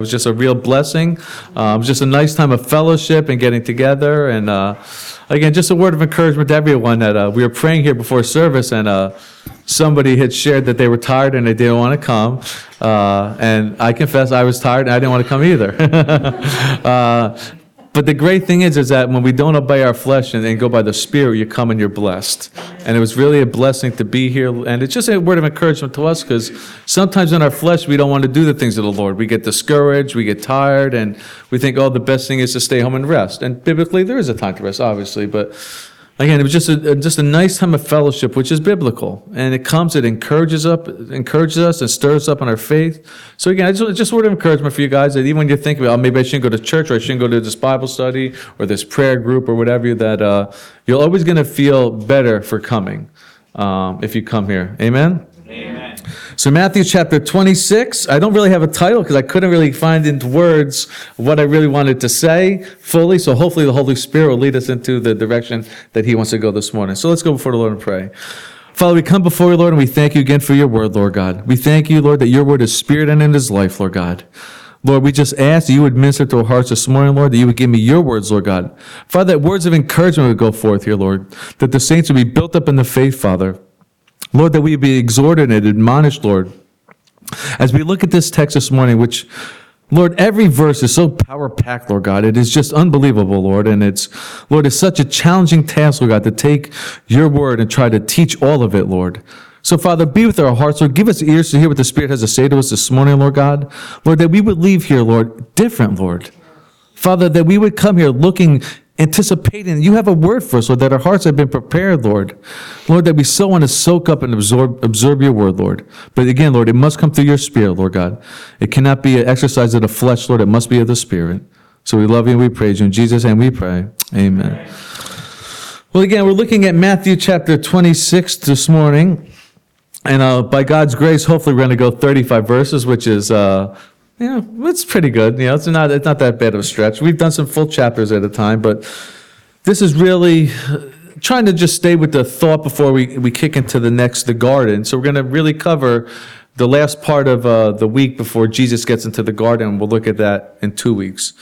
It was just a real blessing. Uh, it was just a nice time of fellowship and getting together. And uh, again, just a word of encouragement to everyone that uh, we were praying here before service, and uh, somebody had shared that they were tired and they didn't want to come. Uh, and I confess I was tired and I didn't want to come either. But the great thing is, is that when we don't obey our flesh and, and go by the Spirit, you come and you're blessed. And it was really a blessing to be here. And it's just a word of encouragement to us because sometimes in our flesh, we don't want to do the things of the Lord. We get discouraged, we get tired, and we think, oh, the best thing is to stay home and rest. And biblically, there is a time to rest, obviously. But again, it was just a, just a nice time of fellowship, which is biblical. And it comes, it encourages up, encourages us and stirs up in our faith. So again, I just, just a word of encouragement for you guys that even when you're thinking about, oh, maybe I shouldn't go to church or I shouldn't go to this Bible study or this prayer group or whatever, that uh, you're always going to feel better for coming um, if you come here. Amen. Amen? So Matthew chapter 26, I don't really have a title because I couldn't really find into words what I really wanted to say fully. So hopefully the Holy Spirit will lead us into the direction that he wants to go this morning. So let's go before the Lord and pray. Father, we come before you, Lord, and we thank you again for your word, Lord God. We thank you, Lord, that your word is spirit and it is life, Lord God. Lord, we just ask that you would minister to our hearts this morning, Lord, that you would give me your words, Lord God. Father, that words of encouragement would go forth here, Lord, that the saints would be built up in the faith, Father. Lord, that we be exhorted and admonished, Lord. As we look at this text this morning, which, Lord, every verse is so power packed, Lord God. It is just unbelievable, Lord. And it's, Lord, it's such a challenging task, Lord God, to take your word and try to teach all of it, Lord. So, Father, be with our hearts, Lord. Give us ears to hear what the Spirit has to say to us this morning, Lord God. Lord, that we would leave here, Lord, different, Lord. Father, that we would come here looking anticipating. You have a word for us, Lord, that our hearts have been prepared, Lord. Lord, that we so want to soak up and absorb, absorb your word, Lord. But again, Lord, it must come through your spirit, Lord God. It cannot be an exercise of the flesh, Lord. It must be of the spirit. So we love you and we praise you. In Jesus' name we pray. Amen. Well, again, we're looking at Matthew chapter 26 this morning. And uh, by God's grace, hopefully we're going to go 35 verses, which is uh, yeah, it's pretty good. You know, it's not it's not that bad of a stretch. We've done some full chapters at a time, but this is really uh, trying to just stay with the thought before we, we kick into the next the garden. So we're going to really cover the last part of uh, the week before Jesus gets into the garden. We'll look at that in two weeks.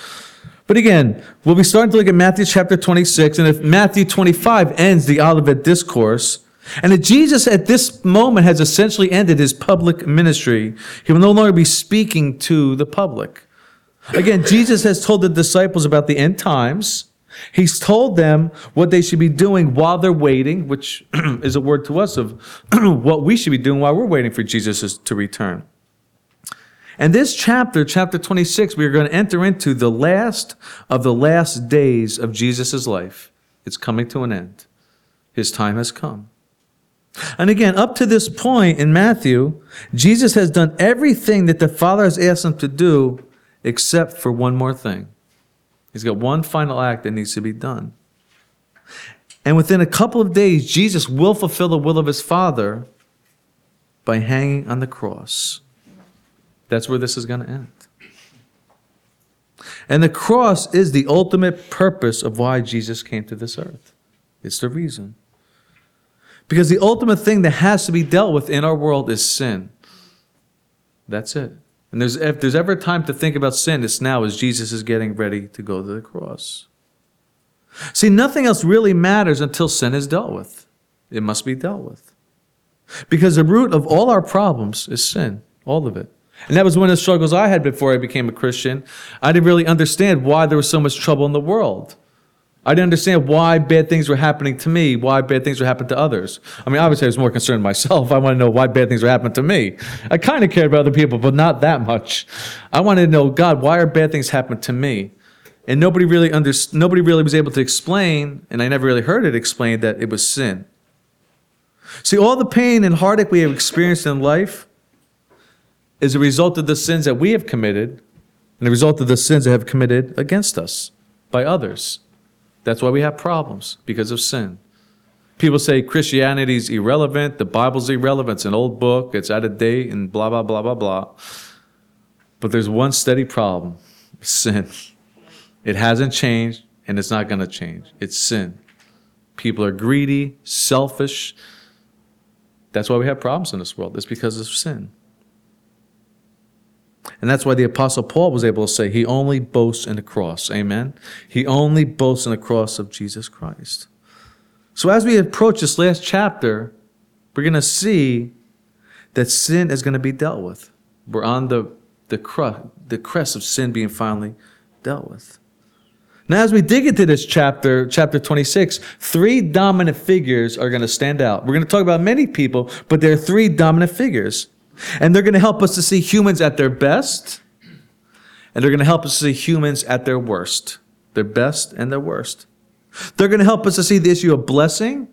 But again, we'll be starting to look at Matthew chapter 26, and if Matthew 25 ends the Olivet Discourse, and that Jesus at this moment has essentially ended his public ministry. He will no longer be speaking to the public. Again, Jesus has told the disciples about the end times. He's told them what they should be doing while they're waiting, which is a word to us of what we should be doing while we're waiting for Jesus to return. And this chapter, chapter 26, we are going to enter into the last of the last days of Jesus' life. It's coming to an end. His time has come. And again, up to this point in Matthew, Jesus has done everything that the Father has asked him to do except for one more thing. He's got one final act that needs to be done. And within a couple of days, Jesus will fulfill the will of his Father by hanging on the cross. That's where this is going to end. And the cross is the ultimate purpose of why Jesus came to this earth. It's the reason. Because the ultimate thing that has to be dealt with in our world is sin. That's it. And there's, if there's ever a time to think about sin, it's now as Jesus is getting ready to go to the cross. See, nothing else really matters until sin is dealt with. It must be dealt with. Because the root of all our problems is sin, all of it. And that was one of the struggles I had before I became a Christian. I didn't really understand why there was so much trouble in the world. I didn't understand why bad things were happening to me, why bad things were happening to others. I mean, obviously, I was more concerned myself. I want to know why bad things were happening to me. I kind of cared about other people, but not that much. I wanted to know, God, why are bad things happening to me? And nobody really under, nobody really was able to explain, and I never really heard it explained that it was sin. See, all the pain and heartache we have experienced in life is a result of the sins that we have committed and the result of the sins that have committed against us by others. That's why we have problems, because of sin. People say Christianity's irrelevant, the Bible's irrelevant, it's an old book, it's out of date, and blah, blah, blah, blah, blah. But there's one steady problem sin. It hasn't changed, and it's not going to change. It's sin. People are greedy, selfish. That's why we have problems in this world. It's because of sin. And that's why the Apostle Paul was able to say he only boasts in the cross. Amen? He only boasts in the cross of Jesus Christ. So as we approach this last chapter, we're going to see that sin is going to be dealt with. We're on the, the, cru- the crest of sin being finally dealt with. Now, as we dig into this chapter, chapter 26, three dominant figures are going to stand out. We're going to talk about many people, but there are three dominant figures. And they're going to help us to see humans at their best, and they're going to help us to see humans at their worst, their best and their worst. They're going to help us to see the issue of blessing,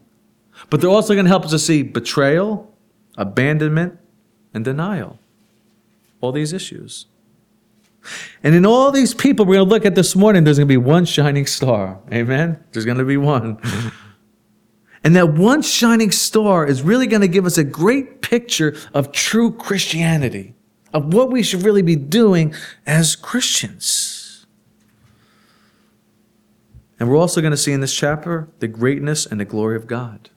but they're also going to help us to see betrayal, abandonment, and denial. All these issues. And in all these people we're going to look at this morning, there's going to be one shining star. Amen? There's going to be one. And that one shining star is really going to give us a great picture of true Christianity, of what we should really be doing as Christians. And we're also going to see in this chapter the greatness and the glory of God.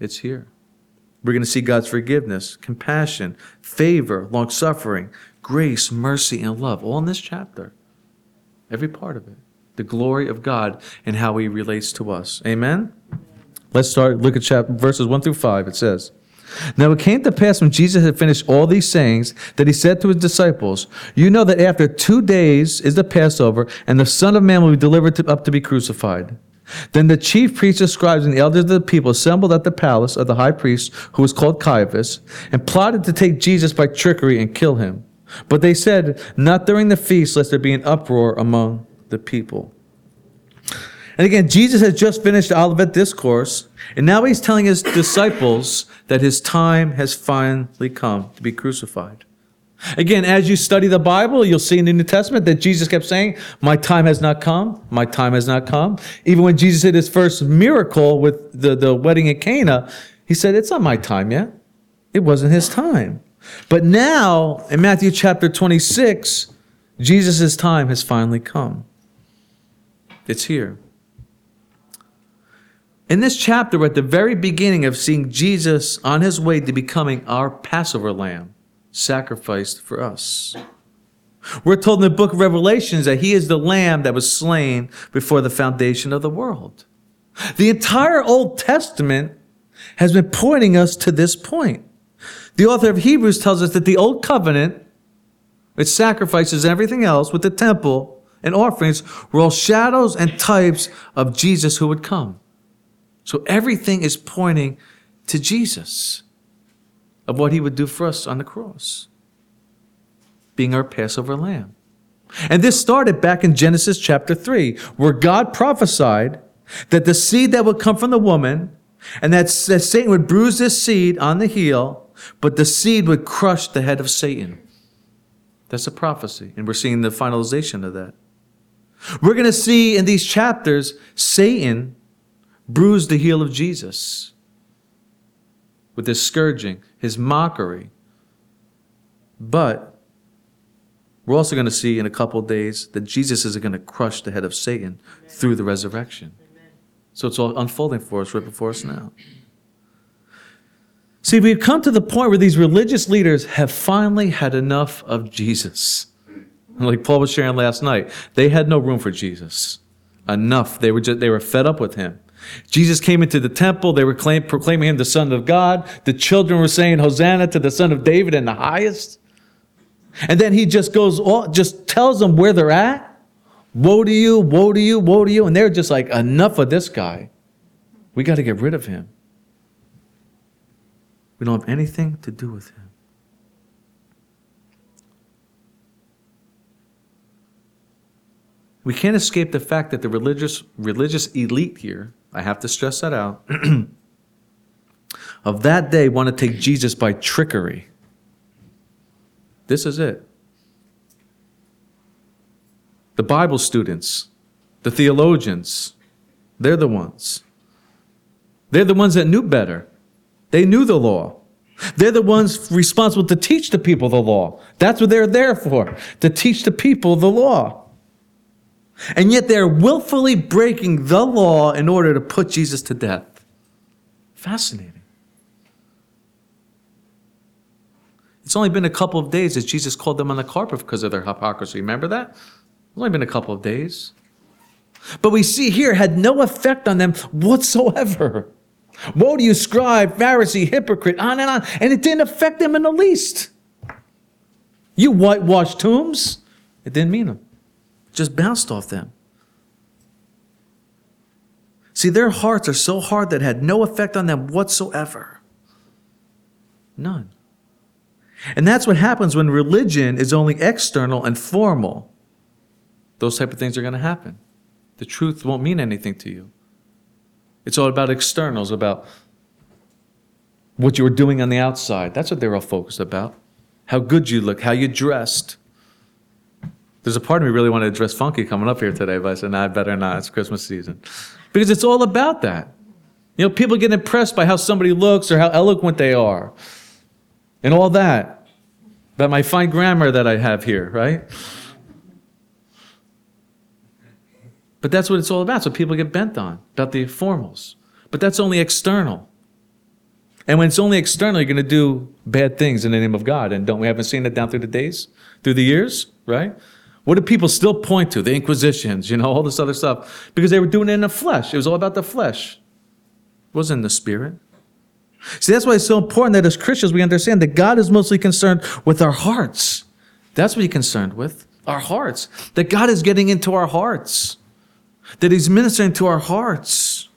It's here. We're going to see God's forgiveness, compassion, favor, long suffering, grace, mercy, and love, all in this chapter. Every part of it. The glory of God and how He relates to us. Amen? Let's start, look at chapter, verses 1 through 5. It says, Now it came to pass when Jesus had finished all these sayings that he said to his disciples, You know that after two days is the Passover, and the Son of Man will be delivered to, up to be crucified. Then the chief priests, scribes, and the elders of the people assembled at the palace of the high priest, who was called Caiaphas, and plotted to take Jesus by trickery and kill him. But they said, Not during the feast, lest there be an uproar among the people. And again, Jesus has just finished Olivet Discourse, and now he's telling his disciples that his time has finally come to be crucified. Again, as you study the Bible, you'll see in the New Testament that Jesus kept saying, My time has not come, my time has not come. Even when Jesus did his first miracle with the, the wedding at Cana, he said, It's not my time yet. It wasn't his time. But now, in Matthew chapter 26, Jesus' time has finally come. It's here. In this chapter, we're at the very beginning of seeing Jesus on his way to becoming our Passover lamb, sacrificed for us. We're told in the book of Revelations that he is the lamb that was slain before the foundation of the world. The entire Old Testament has been pointing us to this point. The author of Hebrews tells us that the Old Covenant, its sacrifices everything else with the temple and offerings, were all shadows and types of Jesus who would come. So everything is pointing to Jesus, of what he would do for us on the cross, being our Passover lamb. And this started back in Genesis chapter 3, where God prophesied that the seed that would come from the woman, and that, that Satan would bruise this seed on the heel, but the seed would crush the head of Satan. That's a prophecy, and we're seeing the finalization of that. We're going to see in these chapters Satan bruised the heel of Jesus with his scourging, his mockery. But we're also going to see in a couple days that Jesus is going to crush the head of Satan through the resurrection. So it's all unfolding for us right before us now. See, we've come to the point where these religious leaders have finally had enough of Jesus. Like Paul was sharing last night, they had no room for Jesus. Enough. They were just, they were fed up with him. Jesus came into the temple. They were claim, proclaiming him the Son of God. The children were saying, Hosanna to the Son of David in the highest. And then he just goes, oh, just tells them where they're at. Woe to you, woe to you, woe to you. And they're just like, enough of this guy. We got to get rid of him. We don't have anything to do with him. We can't escape the fact that the religious, religious elite here I have to stress that out, of that day want to take Jesus by trickery. This is it. The Bible students, the theologians, they're the ones. They're the ones that knew better. They knew the law. They're the ones responsible to teach the people the law. That's what they're there for, to teach the people the law. And yet they're willfully breaking the law in order to put Jesus to death. Fascinating. It's only been a couple of days that Jesus called them on the carpet because of their hypocrisy. Remember that? It's only been a couple of days. But we see here had no effect on them whatsoever. Woe to you, scribe, Pharisee, hypocrite, on and on. And it didn't affect them in the least. You whitewashed tombs. It didn't mean them. Just bounced off them. See, their hearts are so hard that had no effect on them whatsoever. None. And that's what happens when religion is only external and formal. Those type of things are going to happen. The truth won't mean anything to you. It's all about externals, about what you were doing on the outside. That's what they're all focused about. How good you look, how you dressed. There's a part of me really wanted to dress funky coming up here today, but I said, nah, I better not. It's Christmas season. Because it's all about that. You know, people get impressed by how somebody looks or how eloquent they are and all that. About my fine grammar that I have here, right? But that's what it's all about. So people get bent on, about the formals. But that's only external. And when it's only external, you're going to do bad things in the name of God. And don't we haven't seen it down through the days, through the years, right? What do people still point to? The Inquisitions, you know, all this other stuff. Because they were doing it in the flesh. It was all about the flesh. It wasn't the spirit. See, that's why it's so important that as Christians we understand that God is mostly concerned with our hearts. That's what He's concerned with, our hearts. That God is getting into our hearts that He's ministering to our hearts.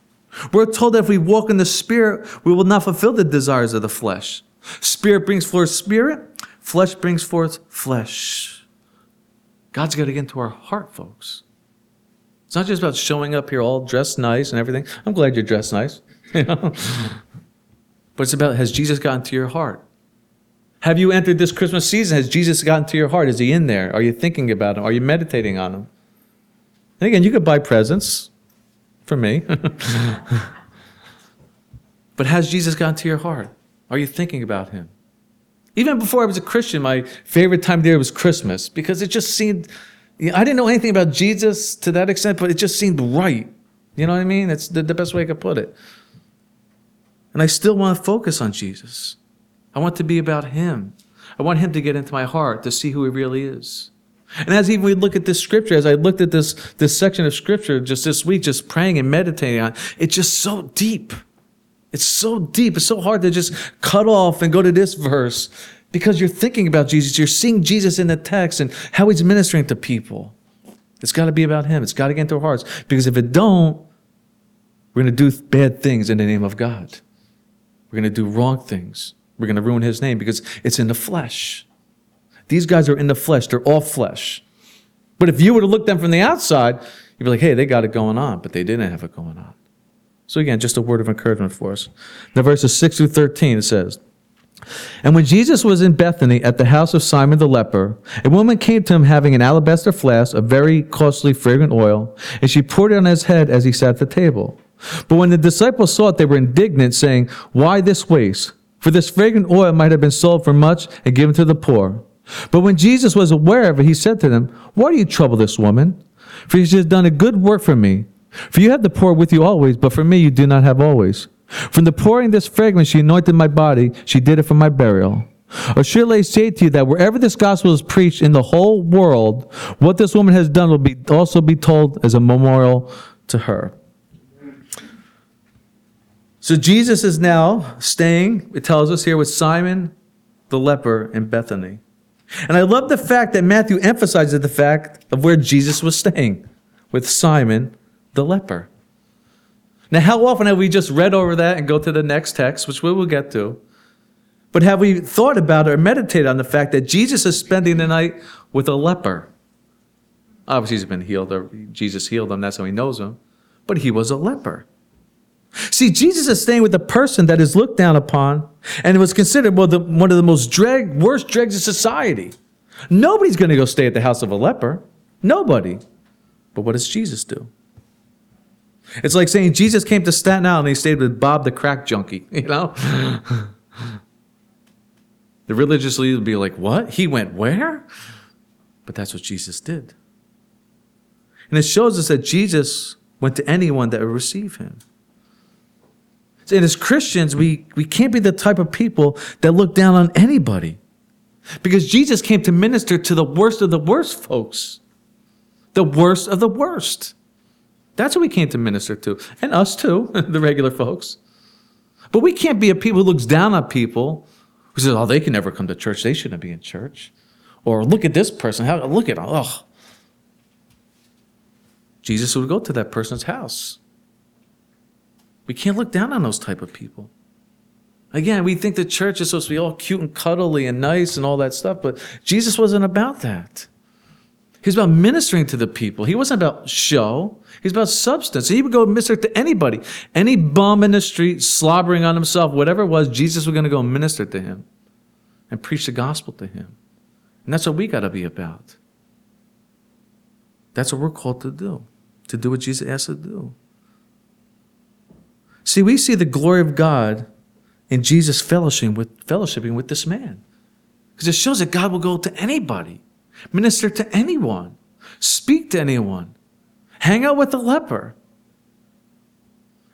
We're told that if we walk in the Spirit, we will not fulfill the desires of the flesh. Spirit brings forth spirit, flesh brings forth flesh. God's got to get into our heart, folks. It's not just about showing up here all dressed nice and everything. I'm glad you're dressed nice. You know? but it's about has Jesus gotten to your heart? Have you entered this Christmas season? Has Jesus gotten to your heart? Is he in there? Are you thinking about him? Are you meditating on him? And again, you could buy presents for me. but has Jesus gotten to your heart? Are you thinking about him? Even before I was a Christian, my favorite time of year was Christmas because it just seemed, you know, I didn't know anything about Jesus to that extent, but it just seemed right. You know what I mean? That's the, the best way I could put it. And I still want to focus on Jesus. I want to be about him. I want him to get into my heart to see who he really is. And as even we look at this scripture, as I looked at this, this section of scripture just this week, just praying and meditating on, it's just so deep. It's so deep. It's so hard to just cut off and go to this verse because you're thinking about Jesus. You're seeing Jesus in the text and how he's ministering to people. It's got to be about him. It's got to get into our hearts because if it don't, we're going to do bad things in the name of God. We're going to do wrong things. We're going to ruin his name because it's in the flesh. These guys are in the flesh, they're all flesh. But if you were to look them from the outside, you'd be like, hey, they got it going on, but they didn't have it going on. So again, just a word of encouragement for us. Now, verses 6 through 13, it says, and when Jesus was in Bethany at the house of Simon the leper, a woman came to him having an alabaster flask of very costly fragrant oil, and she poured it on his head as he sat at the table. But when the disciples saw it, they were indignant, saying, Why this waste? For this fragrant oil might have been sold for much and given to the poor. But when Jesus was aware of it, he said to them, Why do you trouble this woman? For she has done a good work for me. For you have the poor with you always, but for me you do not have always. From the pouring this fragrance she anointed my body, she did it for my burial. Or surely I say to you that wherever this gospel is preached in the whole world, what this woman has done will be also be told as a memorial to her. So Jesus is now staying, it tells us here, with Simon the leper in Bethany. And I love the fact that Matthew emphasizes the fact of where Jesus was staying with Simon the leper. Now, how often have we just read over that and go to the next text, which we will get to? But have we thought about or meditated on the fact that Jesus is spending the night with a leper? Obviously, he's been healed, or Jesus healed him, that's how he knows him. But he was a leper. See, Jesus is staying with a person that is looked down upon and was considered well, the, one of the most drag, worst dregs of society. Nobody's going to go stay at the house of a leper. Nobody. But what does Jesus do? It's like saying Jesus came to Staten Island and he stayed with Bob the crack junkie, you know? the religious leaders would be like, what? He went where? But that's what Jesus did. And it shows us that Jesus went to anyone that would receive him. And as Christians, we, we can't be the type of people that look down on anybody. Because Jesus came to minister to the worst of the worst folks, the worst of the worst. That's what we came to minister to, and us too, the regular folks. But we can't be a people who looks down on people who says, "Oh, they can never come to church. They shouldn't be in church," or "Look at this person. How look at oh." Jesus would go to that person's house. We can't look down on those type of people. Again, we think the church is supposed to be all cute and cuddly and nice and all that stuff, but Jesus wasn't about that. He was about ministering to the people. He wasn't about show. He was about substance. He would go minister to anybody. Any bum in the street slobbering on himself, whatever it was, Jesus was going to go minister to him and preach the gospel to him. And that's what we got to be about. That's what we're called to do, to do what Jesus asked us to do. See, we see the glory of God in Jesus fellowshipping with, fellowshipping with this man. Because it shows that God will go to anybody, minister to anyone, speak to anyone, hang out with the leper.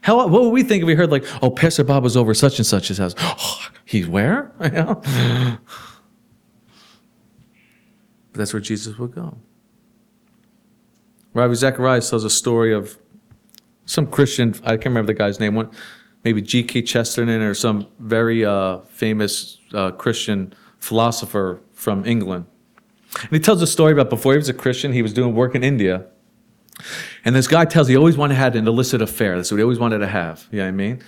How, what would we think if we heard like, oh, Pastor Bob was over such and such such's house? Oh, he's where? but that's where Jesus would go. Ravi Zacharias tells a story of some Christian, I can't remember the guy's name, one, maybe G.K. Chesterton or some very uh, famous uh, Christian philosopher from England. And he tells a story about before he was a Christian, he was doing work in India. And this guy tells he always wanted to have an illicit affair. That's what he always wanted to have. You know what I mean?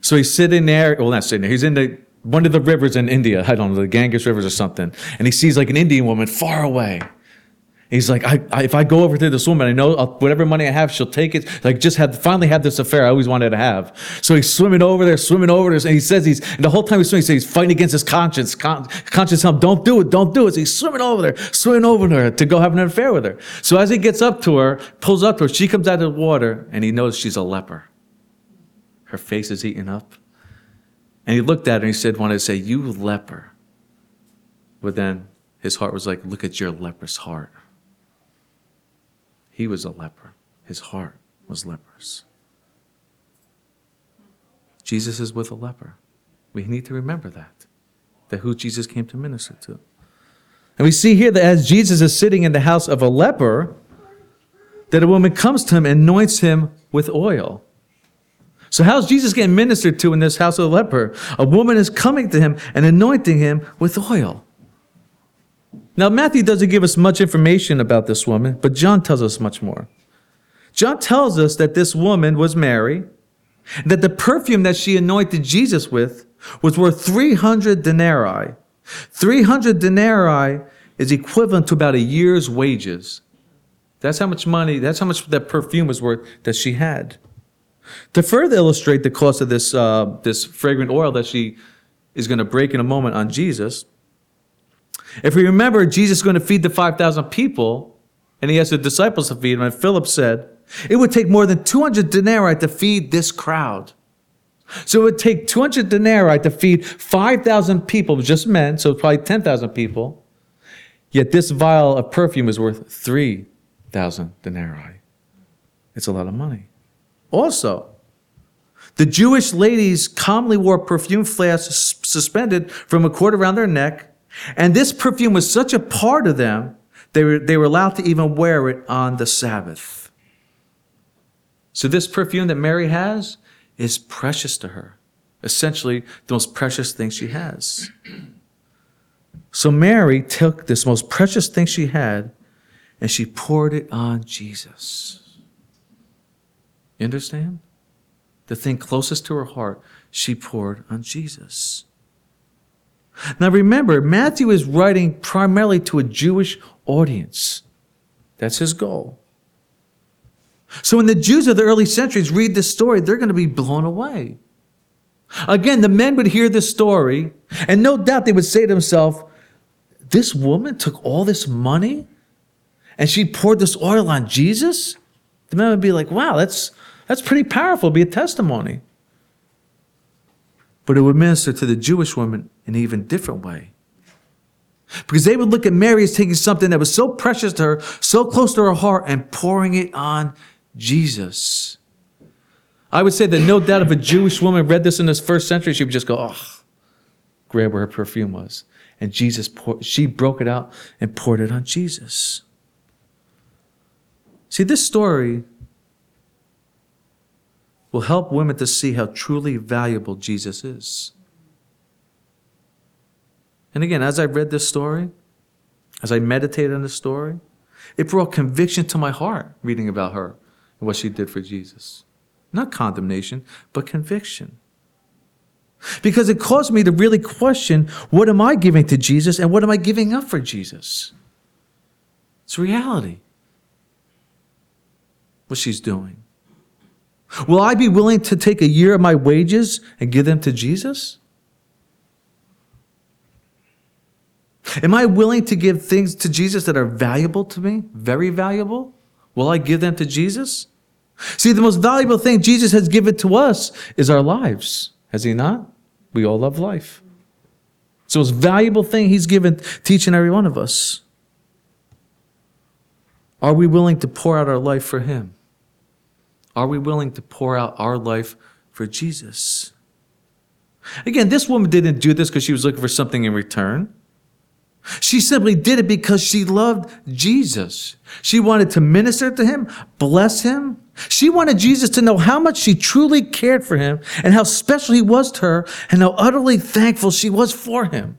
So he's sitting there, well, not sitting there, he's in the one of the rivers in India, I don't know, the Ganges rivers or something, and he sees like an Indian woman far away. He's like, I, I, if I go over to this woman, I know I'll, whatever money I have, she'll take it. Like, just had finally had this affair I always wanted to have. So he's swimming over there, swimming over there, and he says he's and the whole time he's swimming, he says he's fighting against his conscience. Con, conscience him, don't do it, don't do it. So he's swimming over there, swimming over there to go have an affair with her. So as he gets up to her, pulls up to her, she comes out of the water, and he knows she's a leper. Her face is eaten up, and he looked at her and he said, "Wanted to say, you leper." But then his heart was like, "Look at your leprous heart." He was a leper. His heart was leprous. Jesus is with a leper. We need to remember that, that who Jesus came to minister to. And we see here that as Jesus is sitting in the house of a leper, that a woman comes to him and anoints him with oil. So, how's Jesus getting ministered to in this house of a leper? A woman is coming to him and anointing him with oil. Now, Matthew doesn't give us much information about this woman, but John tells us much more. John tells us that this woman was Mary, that the perfume that she anointed Jesus with was worth 300 denarii. 300 denarii is equivalent to about a year's wages. That's how much money, that's how much that perfume was worth that she had. To further illustrate the cost of this, uh, this fragrant oil that she is going to break in a moment on Jesus, if we remember, Jesus is going to feed the 5,000 people, and he has the disciples to feed them. And Philip said, it would take more than 200 denarii to feed this crowd. So it would take 200 denarii to feed 5,000 people, just men, so probably 10,000 people. Yet this vial of perfume is worth 3,000 denarii. It's a lot of money. Also, the Jewish ladies commonly wore perfume flasks suspended from a cord around their neck and this perfume was such a part of them, they were, they were allowed to even wear it on the Sabbath. So, this perfume that Mary has is precious to her. Essentially, the most precious thing she has. So, Mary took this most precious thing she had and she poured it on Jesus. You understand? The thing closest to her heart, she poured on Jesus. Now remember, Matthew is writing primarily to a Jewish audience. That's his goal. So when the Jews of the early centuries read this story, they're going to be blown away. Again, the men would hear this story, and no doubt they would say to themselves, This woman took all this money and she poured this oil on Jesus? The men would be like, Wow, that's, that's pretty powerful, be a testimony but it would minister to the Jewish woman in an even different way. Because they would look at Mary as taking something that was so precious to her, so close to her heart, and pouring it on Jesus. I would say that no doubt if a Jewish woman read this in this first century, she would just go, oh, grab where her perfume was. and Jesus she broke it out and poured it on Jesus. See, this story will help women to see how truly valuable Jesus is. And again, as I read this story, as I meditated on this story, it brought conviction to my heart reading about her and what she did for Jesus. Not condemnation, but conviction. Because it caused me to really question what am I giving to Jesus and what am I giving up for Jesus? It's reality. What she's doing. Will I be willing to take a year of my wages and give them to Jesus? Am I willing to give things to Jesus that are valuable to me? Very valuable? Will I give them to Jesus? See, the most valuable thing Jesus has given to us is our lives. Has he not? We all love life. So, it's valuable thing he's given to each and every one of us. Are we willing to pour out our life for him? Are we willing to pour out our life for Jesus? Again, this woman didn't do this because she was looking for something in return. She simply did it because she loved Jesus. She wanted to minister to him, bless him. She wanted Jesus to know how much she truly cared for him and how special he was to her and how utterly thankful she was for him.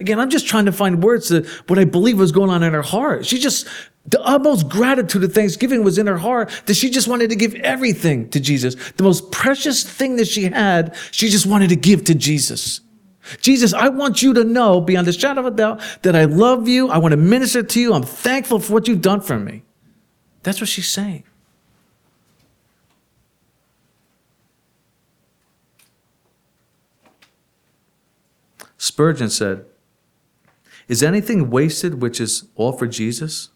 Again, I'm just trying to find words to what I believe was going on in her heart. She just, the utmost gratitude of thanksgiving was in her heart that she just wanted to give everything to Jesus. The most precious thing that she had, she just wanted to give to Jesus. Jesus, I want you to know beyond a shadow of a doubt that I love you. I want to minister to you. I'm thankful for what you've done for me. That's what she's saying. Spurgeon said, Is anything wasted which is all for Jesus?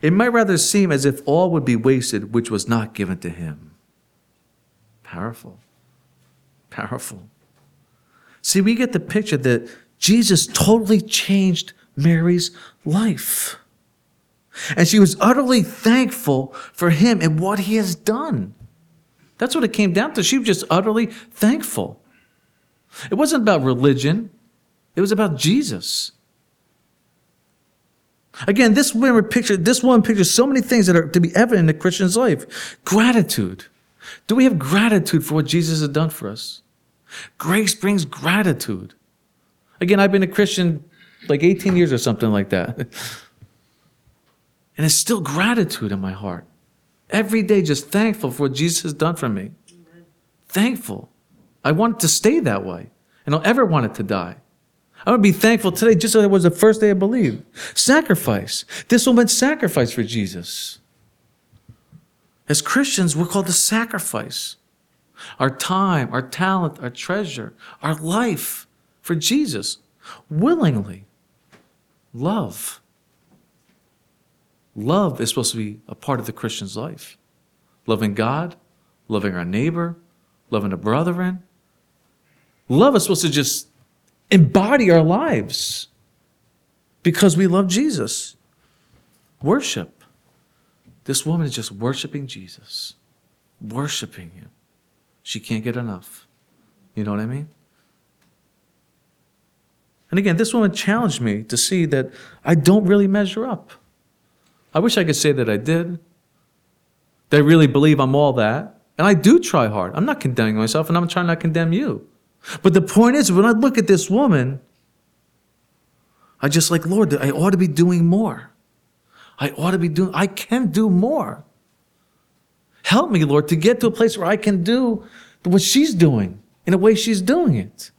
It might rather seem as if all would be wasted which was not given to him. Powerful. Powerful. See, we get the picture that Jesus totally changed Mary's life. And she was utterly thankful for him and what he has done. That's what it came down to. She was just utterly thankful. It wasn't about religion, it was about Jesus. Again, this woman pictured this woman pictures so many things that are to be evident in a Christian's life. Gratitude. Do we have gratitude for what Jesus has done for us? Grace brings gratitude. Again, I've been a Christian like 18 years or something like that. And it's still gratitude in my heart. Every day, just thankful for what Jesus has done for me. Thankful. I want it to stay that way. And I'll ever want it to die. I want to be thankful today just as it was the first day I believed. Sacrifice. This will mean sacrifice for Jesus. As Christians, we're called to sacrifice our time, our talent, our treasure, our life for Jesus willingly. Love. Love is supposed to be a part of the Christian's life. Loving God, loving our neighbor, loving a brethren. Love is supposed to just embody our lives because we love Jesus. Worship. This woman is just worshiping Jesus, worshiping Him. She can't get enough. You know what I mean? And again, this woman challenged me to see that I don't really measure up. I wish I could say that I did. That I really believe I'm all that. And I do try hard. I'm not condemning myself, and I'm trying not to condemn you. But the point is, when I look at this woman, I just like, Lord, I ought to be doing more. I ought to be doing, I can do more. Help me, Lord, to get to a place where I can do what she's doing in a way she's doing it.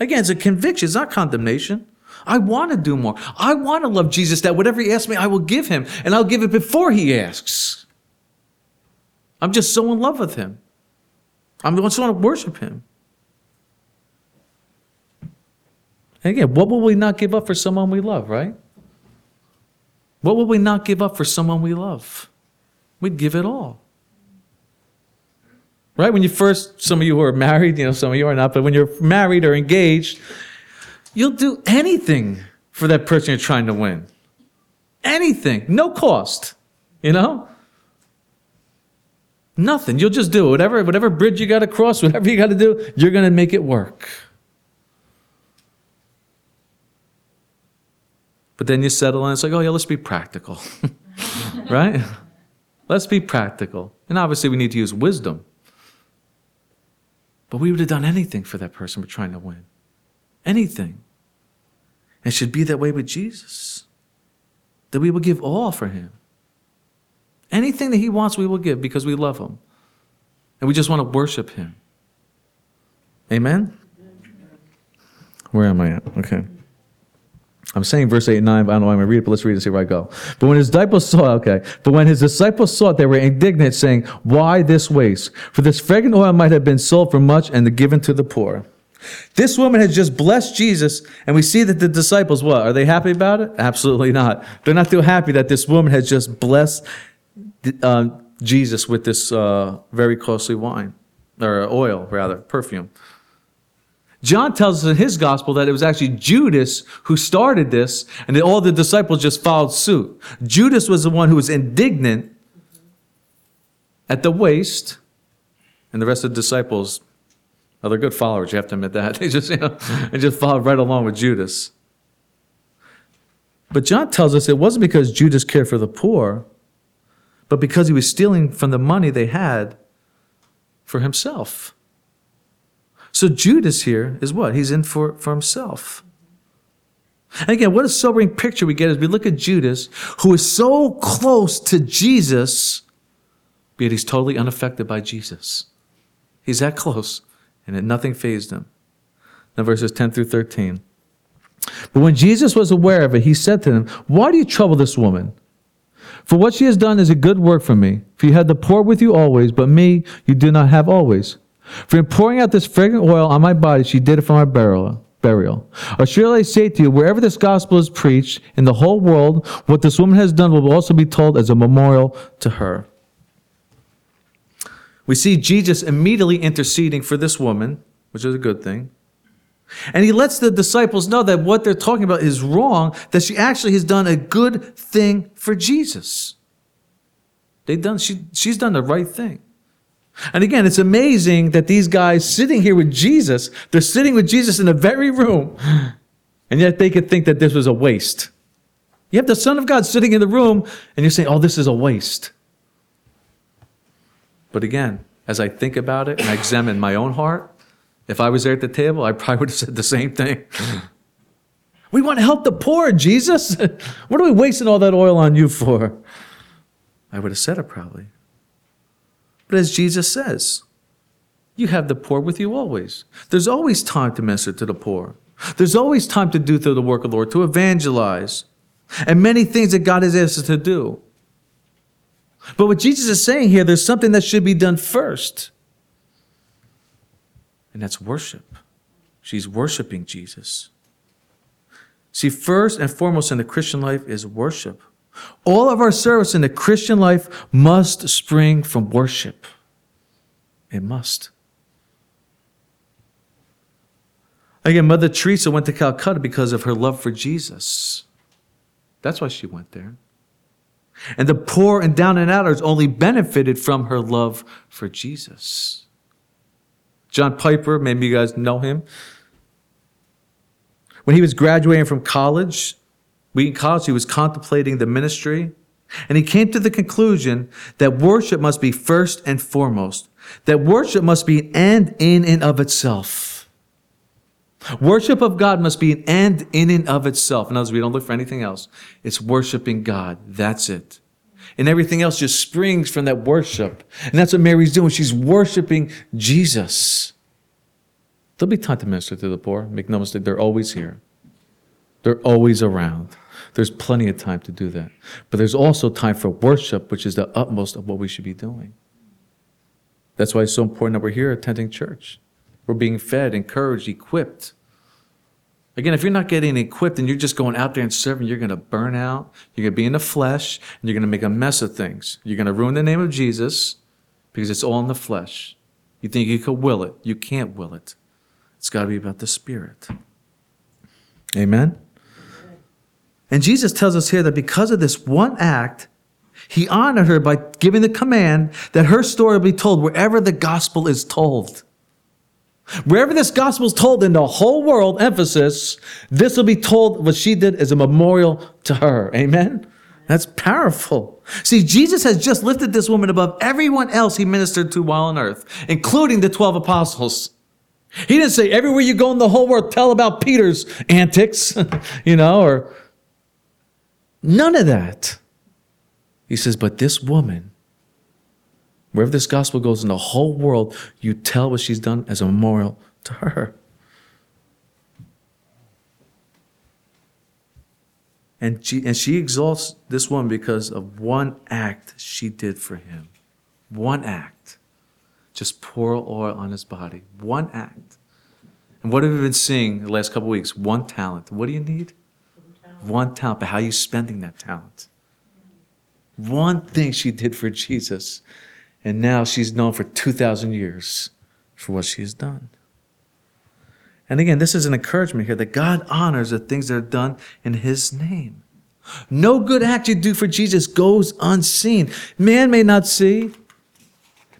Again, it's a conviction, it's not condemnation. I want to do more. I want to love Jesus that whatever he asks me, I will give him, and I'll give it before he asks. I'm just so in love with him. I'm just want to worship him. And again, what will we not give up for someone we love, right? What will we not give up for someone we love? We'd give it all. Right? When you first, some of you are married, you know, some of you are not, but when you're married or engaged, you'll do anything for that person you're trying to win. Anything, no cost, you know? Nothing. You'll just do. Whatever, whatever bridge you got to cross, whatever you got to do, you're going to make it work. But then you settle and it's like, oh yeah, let's be practical. right? Let's be practical. And obviously, we need to use wisdom. But we would have done anything for that person we're trying to win. Anything. It should be that way with Jesus. That we will give all for him. Anything that he wants, we will give because we love him. And we just want to worship him. Amen? Where am I at? Okay. I'm saying verse 8 and 9, but I don't know why I'm going to read it, but let's read it and see where I go. But when his disciples saw, okay, but when his disciples saw it, they were indignant, saying, Why this waste? For this fragrant oil might have been sold for much and given to the poor. This woman has just blessed Jesus, and we see that the disciples, what? Are they happy about it? Absolutely not. They're not too happy that this woman has just blessed uh, Jesus with this uh, very costly wine, or oil, rather, perfume. John tells us in his gospel that it was actually Judas who started this, and that all the disciples just followed suit. Judas was the one who was indignant at the waste, and the rest of the disciples, well, they're good followers, you have to admit that. They just, you know, they just followed right along with Judas. But John tells us it wasn't because Judas cared for the poor, but because he was stealing from the money they had for himself. So Judas here is what? He's in for, for himself. And again, what a sobering picture we get as we look at Judas, who is so close to Jesus, yet he's totally unaffected by Jesus. He's that close, and nothing fazed him. Now, verses 10 through 13. But when Jesus was aware of it, he said to them, Why do you trouble this woman? For what she has done is a good work for me. For you had the poor with you always, but me you do not have always. For in pouring out this fragrant oil on my body, she did it for my burial. Burial. Or I say to you, wherever this gospel is preached in the whole world, what this woman has done will also be told as a memorial to her. We see Jesus immediately interceding for this woman, which is a good thing. And he lets the disciples know that what they're talking about is wrong, that she actually has done a good thing for Jesus. They've done, she, she's done the right thing. And again, it's amazing that these guys sitting here with Jesus, they're sitting with Jesus in the very room, and yet they could think that this was a waste. You have the Son of God sitting in the room, and you're saying, oh, this is a waste. But again, as I think about it and I examine my own heart, if I was there at the table, I probably would have said the same thing. we want to help the poor, Jesus. what are we wasting all that oil on you for? I would have said it probably. But as Jesus says, you have the poor with you always. There's always time to minister to the poor. There's always time to do through the work of the Lord, to evangelize, and many things that God has asked us to do. But what Jesus is saying here, there's something that should be done first, and that's worship. She's worshiping Jesus. See, first and foremost in the Christian life is worship. All of our service in the Christian life must spring from worship. It must. Again, Mother Teresa went to Calcutta because of her love for Jesus. That's why she went there. And the poor and down and outers only benefited from her love for Jesus. John Piper, maybe you guys know him. When he was graduating from college, Wheaton College, he was contemplating the ministry, and he came to the conclusion that worship must be first and foremost, that worship must be an end in and of itself. Worship of God must be an end in and of itself. In other words, we don't look for anything else. It's worshiping God. That's it. And everything else just springs from that worship. And that's what Mary's doing. She's worshiping Jesus. There'll be time to minister to the poor. Make no mistake, they're always here. They're always around. There's plenty of time to do that. But there's also time for worship, which is the utmost of what we should be doing. That's why it's so important that we're here attending church. We're being fed, encouraged, equipped. Again, if you're not getting equipped and you're just going out there and serving, you're going to burn out. You're going to be in the flesh, and you're going to make a mess of things. You're going to ruin the name of Jesus because it's all in the flesh. You think you can will it. You can't will it. It's got to be about the Spirit. Amen? And Jesus tells us here that because of this one act, he honored her by giving the command that her story will be told wherever the gospel is told. Wherever this gospel is told in the whole world, emphasis, this will be told what she did as a memorial to her. Amen? That's powerful. See, Jesus has just lifted this woman above everyone else he ministered to while on earth, including the 12 apostles. He didn't say, everywhere you go in the whole world, tell about Peter's antics, you know, or none of that. He says, but this woman, Wherever this gospel goes in the whole world, you tell what she's done as a memorial to her. And she, and she exalts this woman because of one act she did for him. One act. Just pour oil on his body. One act. And what have we been seeing the last couple weeks? One talent. What do you need? One talent. But how are you spending that talent? One thing she did for Jesus. And now she's known for 2,000 years for what she has done. And again, this is an encouragement here that God honors the things that are done in His name. No good act you do for Jesus goes unseen. Man may not see.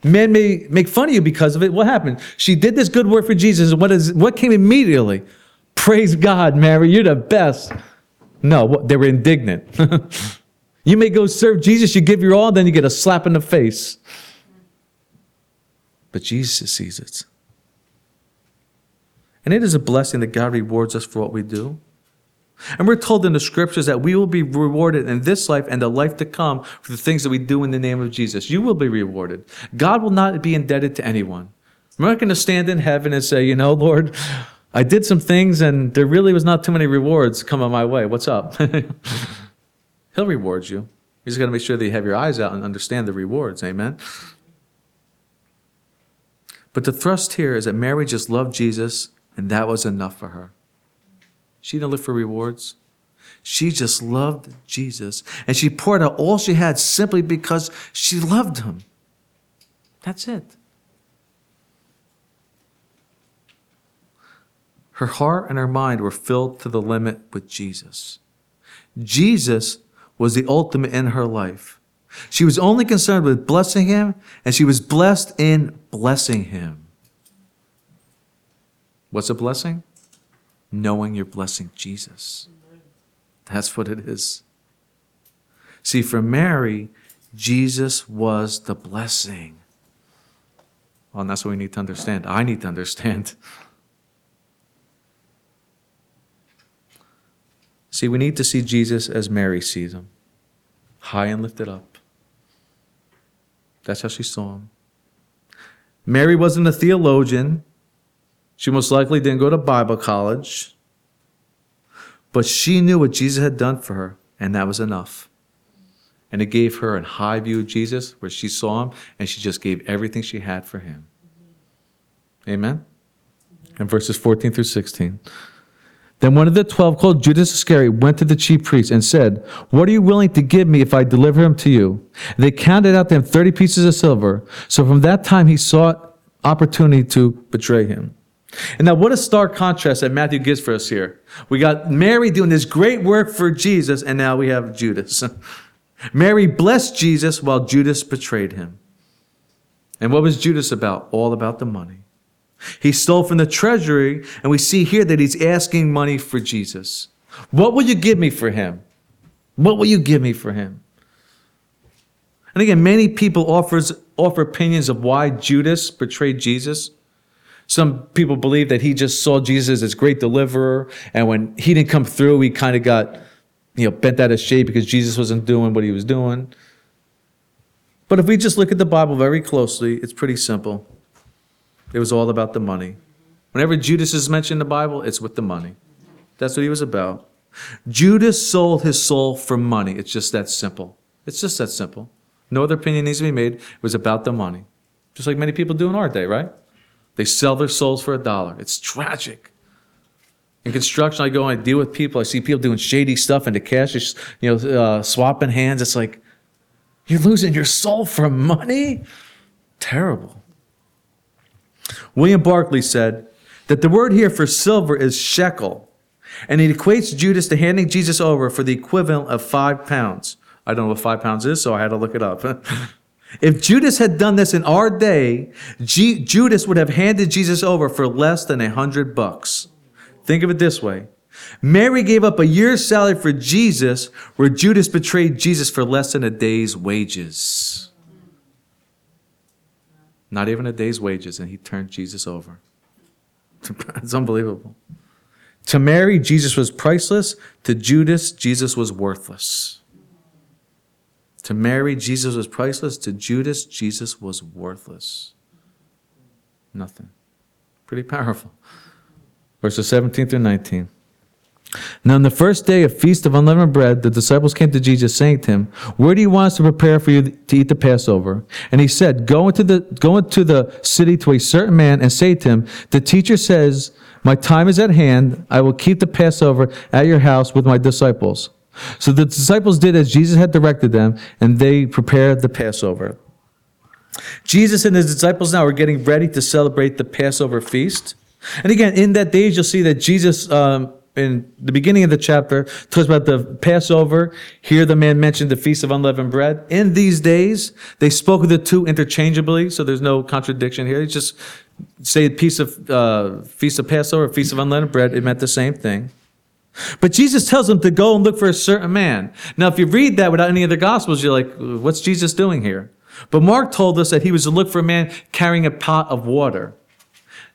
Man may make fun of you because of it. What happened? She did this good work for Jesus. What is what came immediately? Praise God, Mary, you're the best. No, they were indignant. you may go serve Jesus, you give your all, then you get a slap in the face but Jesus sees it. And it is a blessing that God rewards us for what we do. And we're told in the scriptures that we will be rewarded in this life and the life to come for the things that we do in the name of Jesus. You will be rewarded. God will not be indebted to anyone. We're not going to stand in heaven and say, you know, Lord, I did some things and there really was not too many rewards coming my way. What's up? He'll reward you. He's going to make sure that you have your eyes out and understand the rewards. Amen. But the thrust here is that Mary just loved Jesus, and that was enough for her. She didn't look for rewards. She just loved Jesus, and she poured out all she had simply because she loved him. That's it. Her heart and her mind were filled to the limit with Jesus. Jesus was the ultimate in her life. She was only concerned with blessing him, and she was blessed in blessing him. What's a blessing? Knowing you're blessing Jesus. That's what it is. See, for Mary, Jesus was the blessing. Well, and that's what we need to understand. I need to understand. See, we need to see Jesus as Mary sees him, high and lifted up. That's how she saw him. Mary wasn't a theologian. She most likely didn't go to Bible college. But she knew what Jesus had done for her, and that was enough. And it gave her a high view of Jesus where she saw him and she just gave everything she had for him. Amen? And verses 14 through 16. Then one of the twelve, called Judas Iscariot, went to the chief priests and said, What are you willing to give me if I deliver him to you? They counted out to him 30 pieces of silver. So from that time he sought opportunity to betray him. And now, what a stark contrast that Matthew gives for us here. We got Mary doing this great work for Jesus, and now we have Judas. Mary blessed Jesus while Judas betrayed him. And what was Judas about? All about the money. He stole from the treasury, and we see here that he's asking money for Jesus. What will you give me for him? What will you give me for him? And again, many people offers, offer opinions of why Judas betrayed Jesus. Some people believe that he just saw Jesus as great deliverer, and when he didn't come through, he kind of got, you know, bent out of shape because Jesus wasn't doing what he was doing. But if we just look at the Bible very closely, it's pretty simple. It was all about the money. Whenever Judas is mentioned in the Bible, it's with the money. That's what he was about. Judas sold his soul for money. It's just that simple. It's just that simple. No other opinion needs to be made. It was about the money. Just like many people do in our day, right? They sell their souls for a dollar. It's tragic. In construction, I go and I deal with people. I see people doing shady stuff, and the cash is, you know, uh, swapping hands. It's like, you're losing your soul for money? Terrible. William Barclay said that the word here for silver is shekel, and it equates Judas to handing Jesus over for the equivalent of five pounds. I don't know what five pounds is, so I had to look it up. If Judas had done this in our day, G- Judas would have handed Jesus over for less than a hundred bucks. Think of it this way. Mary gave up a year's salary for Jesus, where Judas betrayed Jesus for less than a day's wages. Not even a day's wages, and he turned Jesus over. It's unbelievable. To Mary, Jesus was priceless. To Judas, Jesus was worthless. To Mary, Jesus was priceless. To Judas, Jesus was worthless. Nothing. Pretty powerful. Verses 17 through 19. Now, on the first day of Feast of Unleavened Bread, the disciples came to Jesus, saying to him, Where do you want us to prepare for you to eat the Passover? And he said, Go into the, go into the city to a certain man and say to him, The teacher says, My time is at hand. I will keep the Passover at your house with my disciples. So the disciples did as Jesus had directed them, and they prepared the Passover. Jesus and his disciples now are getting ready to celebrate the Passover feast. And again, in that days, you'll see that Jesus, um, in the beginning of the chapter, talks about the Passover. Here, the man mentioned the Feast of Unleavened Bread. In these days, they spoke of the two interchangeably, so there's no contradiction here. It's just say piece of uh, Feast of Passover, Feast of Unleavened Bread. It meant the same thing. But Jesus tells them to go and look for a certain man. Now, if you read that without any of the Gospels, you're like, what's Jesus doing here? But Mark told us that he was to look for a man carrying a pot of water.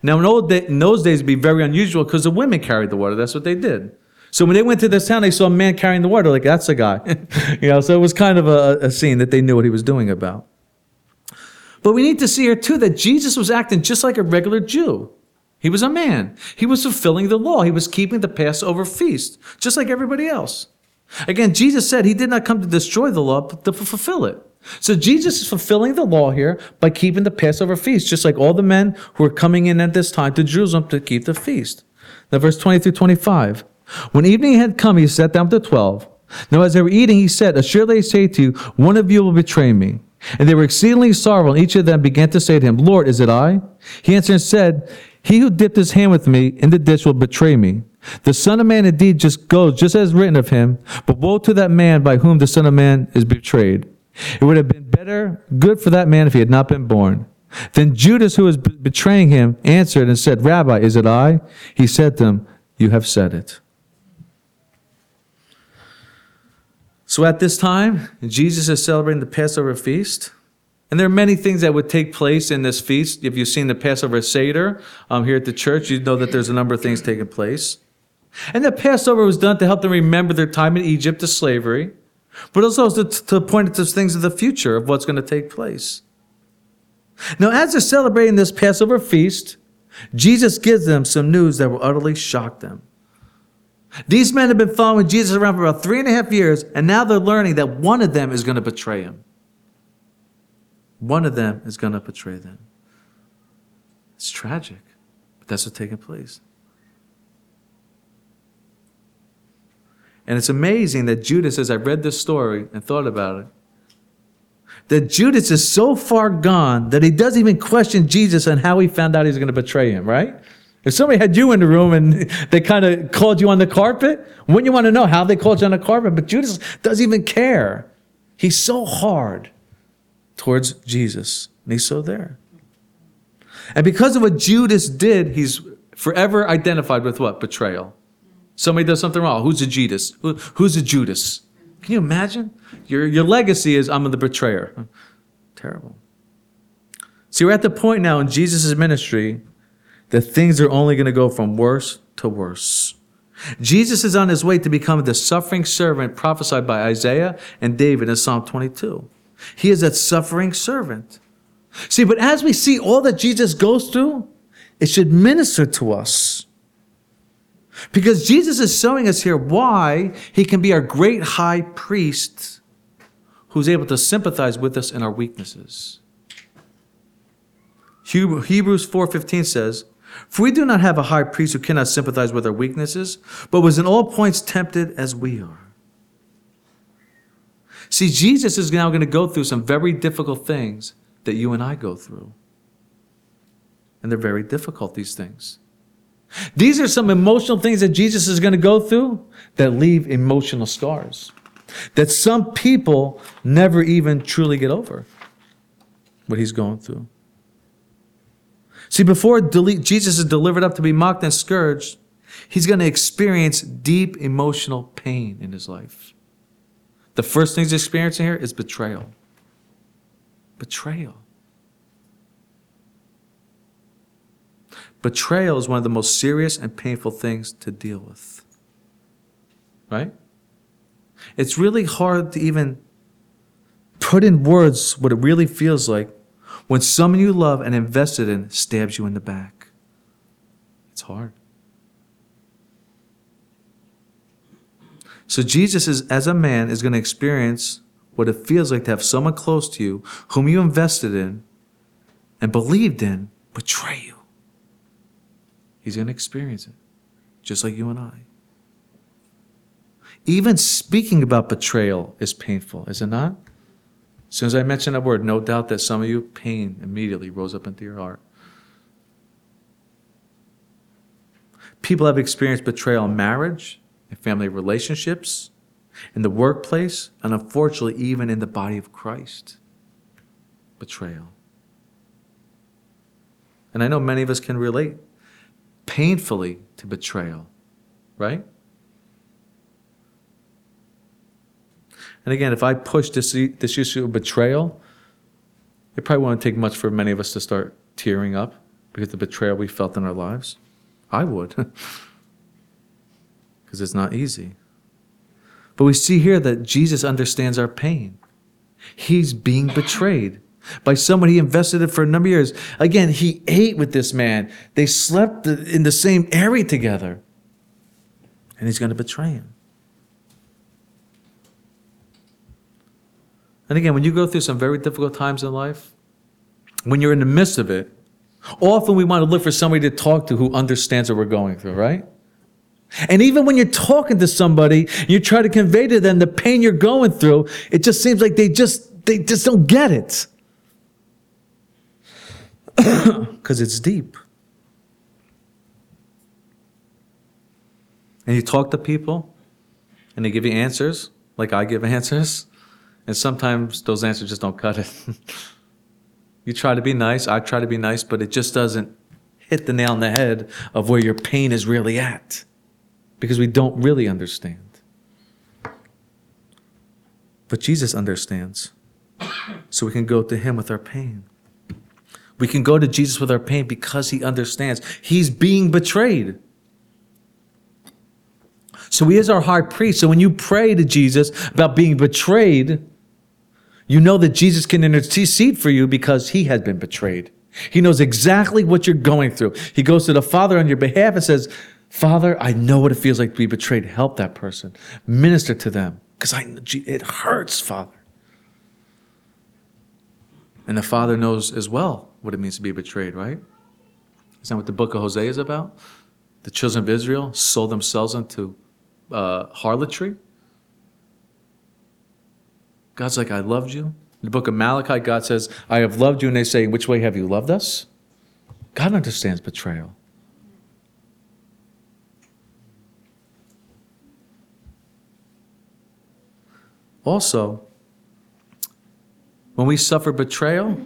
Now, in, those days, it'd be very unusual because the women carried the water. That's what they did. So when they went to this town, they saw a man carrying the water. Like, that's the guy. you know, so it was kind of a, a scene that they knew what he was doing about. But we need to see here, too, that Jesus was acting just like a regular Jew. He was a man. He was fulfilling the law. He was keeping the Passover feast, just like everybody else. Again, Jesus said he did not come to destroy the law, but to fulfill it. So Jesus is fulfilling the law here by keeping the Passover feast, just like all the men who are coming in at this time to Jerusalem to keep the feast. Now, verse 20 through 25. When evening had come, he sat down with the twelve. Now, as they were eating, he said, Assuredly I say to you, one of you will betray me. And they were exceedingly sorrowful, and each of them began to say to him, Lord, is it I? He answered and said, He who dipped his hand with me in the dish will betray me. The Son of Man indeed just goes, just as written of him, but woe to that man by whom the Son of Man is betrayed. It would have been better, good for that man if he had not been born. Then Judas, who was betraying him, answered and said, Rabbi, is it I? He said to him, You have said it. So at this time, Jesus is celebrating the Passover feast. And there are many things that would take place in this feast. If you've seen the Passover Seder um, here at the church, you know that there's a number of things taking place. And the Passover was done to help them remember their time in Egypt to slavery, but also to, to point to things of the future of what's going to take place. Now, as they're celebrating this Passover feast, Jesus gives them some news that will utterly shock them. These men have been following Jesus around for about three and a half years, and now they're learning that one of them is going to betray him. One of them is going to betray them. It's tragic, but that's what's taking place. And it's amazing that Judas, as I read this story and thought about it, that Judas is so far gone that he doesn't even question Jesus on how he found out he's going to betray him, right? If somebody had you in the room and they kind of called you on the carpet, wouldn't you want to know how they called you on the carpet? But Judas doesn't even care. He's so hard towards Jesus, and he's so there. And because of what Judas did, he's forever identified with what? Betrayal. Somebody does something wrong. Who's a Judas? Who, who's a Judas? Can you imagine? Your, your legacy is I'm the betrayer. Terrible. See, we're at the point now in Jesus' ministry that things are only going to go from worse to worse. Jesus is on his way to become the suffering servant prophesied by Isaiah and David in Psalm 22. He is that suffering servant. See, but as we see all that Jesus goes through, it should minister to us. Because Jesus is showing us here why he can be our great high priest who's able to sympathize with us in our weaknesses. Hebrews 4:15 says, "For we do not have a high priest who cannot sympathize with our weaknesses, but was in all points tempted as we are." See, Jesus is now going to go through some very difficult things that you and I go through. And they're very difficult, these things. These are some emotional things that Jesus is going to go through that leave emotional scars that some people never even truly get over. what he's going through. See, before Jesus is delivered up to be mocked and scourged, he's going to experience deep emotional pain in his life. The first thing he's experiencing here is betrayal. Betrayal. Betrayal is one of the most serious and painful things to deal with. Right? It's really hard to even put in words what it really feels like when someone you love and invested in stabs you in the back. It's hard. So Jesus is as a man is going to experience what it feels like to have someone close to you whom you invested in and believed in betray you. He's going to experience it just like you and I. Even speaking about betrayal is painful, is it not? As soon as I mention that word, no doubt that some of you, pain immediately rose up into your heart. People have experienced betrayal in marriage, in family relationships, in the workplace, and unfortunately, even in the body of Christ. Betrayal. And I know many of us can relate painfully to betrayal, right? And again, if I push this, this issue of betrayal, it probably won't take much for many of us to start tearing up because the betrayal we felt in our lives. I would, because it's not easy. But we see here that Jesus understands our pain. He's being betrayed by someone he invested in for a number of years. Again, he ate with this man. They slept in the same area together. And he's going to betray him. And again, when you go through some very difficult times in life, when you're in the midst of it, often we want to look for somebody to talk to who understands what we're going through, right? And even when you're talking to somebody, you try to convey to them the pain you're going through, it just seems like they just they just don't get it. Cuz it's deep. And you talk to people and they give you answers like I give answers. And sometimes those answers just don't cut it. you try to be nice, I try to be nice, but it just doesn't hit the nail on the head of where your pain is really at because we don't really understand. But Jesus understands. So we can go to him with our pain. We can go to Jesus with our pain because he understands. He's being betrayed. So he is our high priest. So when you pray to Jesus about being betrayed, you know that Jesus can intercede for you because he has been betrayed. He knows exactly what you're going through. He goes to the Father on your behalf and says, Father, I know what it feels like to be betrayed. Help that person. Minister to them because it hurts, Father. And the Father knows as well what it means to be betrayed, right? Isn't that what the book of Hosea is about? The children of Israel sold themselves into uh, harlotry. God's like, I loved you. In the book of Malachi, God says, I have loved you. And they say, Which way have you loved us? God understands betrayal. Also, when we suffer betrayal,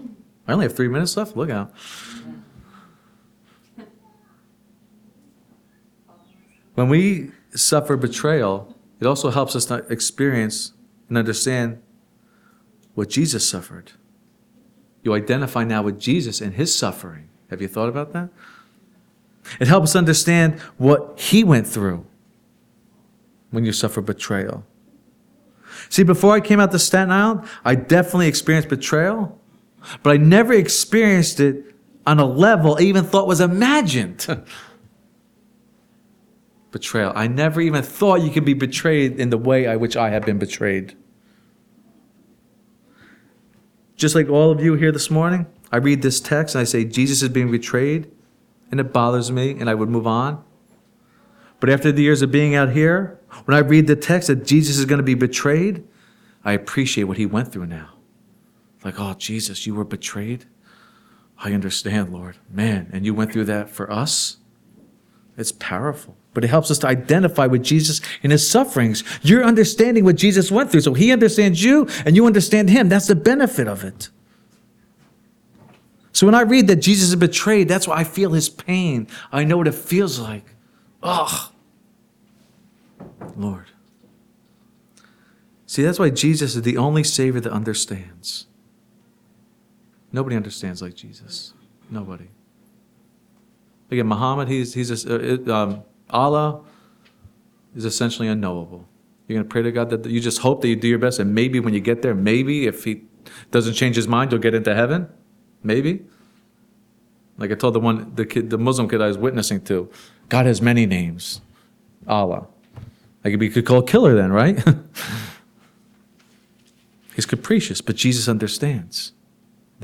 I only have three minutes left. Look out. When we suffer betrayal, it also helps us to experience and understand what Jesus suffered. You identify now with Jesus and his suffering. Have you thought about that? It helps us understand what he went through when you suffer betrayal. See, before I came out to Staten Island, I definitely experienced betrayal, but I never experienced it on a level I even thought was imagined. betrayal. I never even thought you could be betrayed in the way I which I have been betrayed. Just like all of you here this morning, I read this text and I say, Jesus is being betrayed, and it bothers me, and I would move on. But after the years of being out here, when I read the text that Jesus is going to be betrayed, I appreciate what he went through now. Like, oh, Jesus, you were betrayed? I understand, Lord. Man, and you went through that for us? It's powerful. But it helps us to identify with Jesus in his sufferings. You're understanding what Jesus went through. So he understands you and you understand him. That's the benefit of it. So when I read that Jesus is betrayed, that's why I feel his pain. I know what it feels like. Ugh. Lord. See, that's why Jesus is the only Savior that understands. Nobody understands like Jesus. Nobody. Again, Muhammad, he's, he's a, uh, um, Allah is essentially unknowable. You're going to pray to God that you just hope that you do your best, and maybe when you get there, maybe if He doesn't change His mind, you'll get into heaven. Maybe. Like I told the one, the kid, the Muslim kid I was witnessing to, God has many names. Allah. Like you could call killer then, right? He's capricious, but Jesus understands.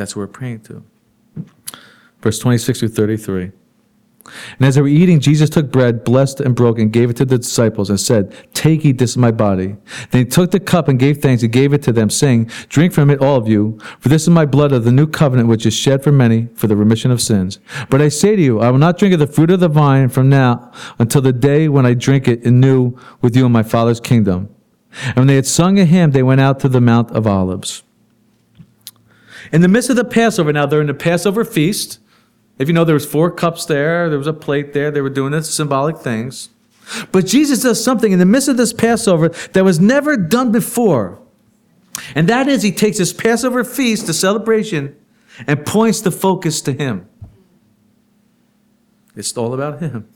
That's what we're praying to. Verse 26 through 33. And as they were eating, Jesus took bread, blessed and broke, and gave it to the disciples, and said, Take, eat, this is my body. Then he took the cup and gave thanks and gave it to them, saying, Drink from it, all of you, for this is my blood of the new covenant, which is shed for many for the remission of sins. But I say to you, I will not drink of the fruit of the vine from now until the day when I drink it anew with you in my Father's kingdom. And when they had sung a hymn, they went out to the Mount of Olives. In the midst of the Passover, now they're in the Passover feast. If you know, there was four cups there, there was a plate there, they were doing the symbolic things. But Jesus does something in the midst of this Passover that was never done before. And that is, he takes this Passover feast, the celebration, and points the focus to him. It's all about him.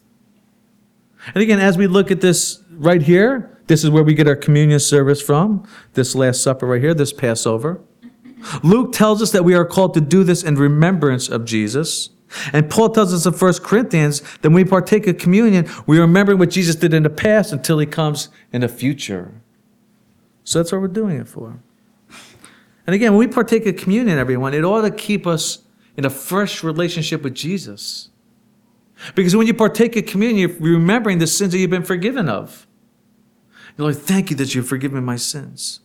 And again, as we look at this right here, this is where we get our communion service from, this Last Supper right here, this Passover. Luke tells us that we are called to do this in remembrance of Jesus. And Paul tells us in 1 Corinthians that when we partake of communion, we remember what Jesus did in the past until he comes in the future. So that's what we're doing it for. And again, when we partake of communion, everyone, it ought to keep us in a fresh relationship with Jesus. Because when you partake of communion, you're remembering the sins that you've been forgiven of. You're like, thank you that you've forgiven my sins.